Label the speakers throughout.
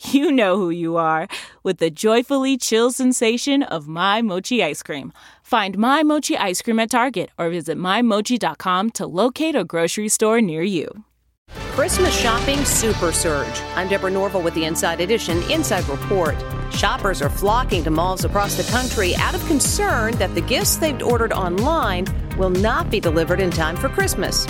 Speaker 1: you know who you are with the joyfully chill sensation of My Mochi ice cream. Find My Mochi ice cream at Target or visit MyMochi.com to locate a grocery store near you.
Speaker 2: Christmas shopping super surge. I'm Deborah Norville with the Inside Edition Inside Report. Shoppers are flocking to malls across the country out of concern that the gifts they've ordered online will not be delivered in time for Christmas.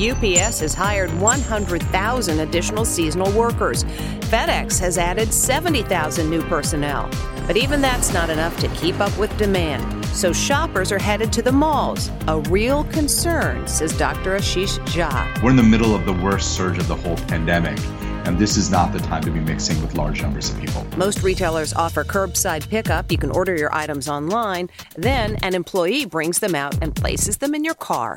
Speaker 2: UPS has hired 100,000 additional seasonal workers. FedEx has added 70,000 new personnel. But even that's not enough to keep up with demand. So shoppers are headed to the malls. A real concern, says Dr. Ashish Jha.
Speaker 3: We're in the middle of the worst surge of the whole pandemic. And this is not the time to be mixing with large numbers of people.
Speaker 2: Most retailers offer curbside pickup. You can order your items online. Then an employee brings them out and places them in your car.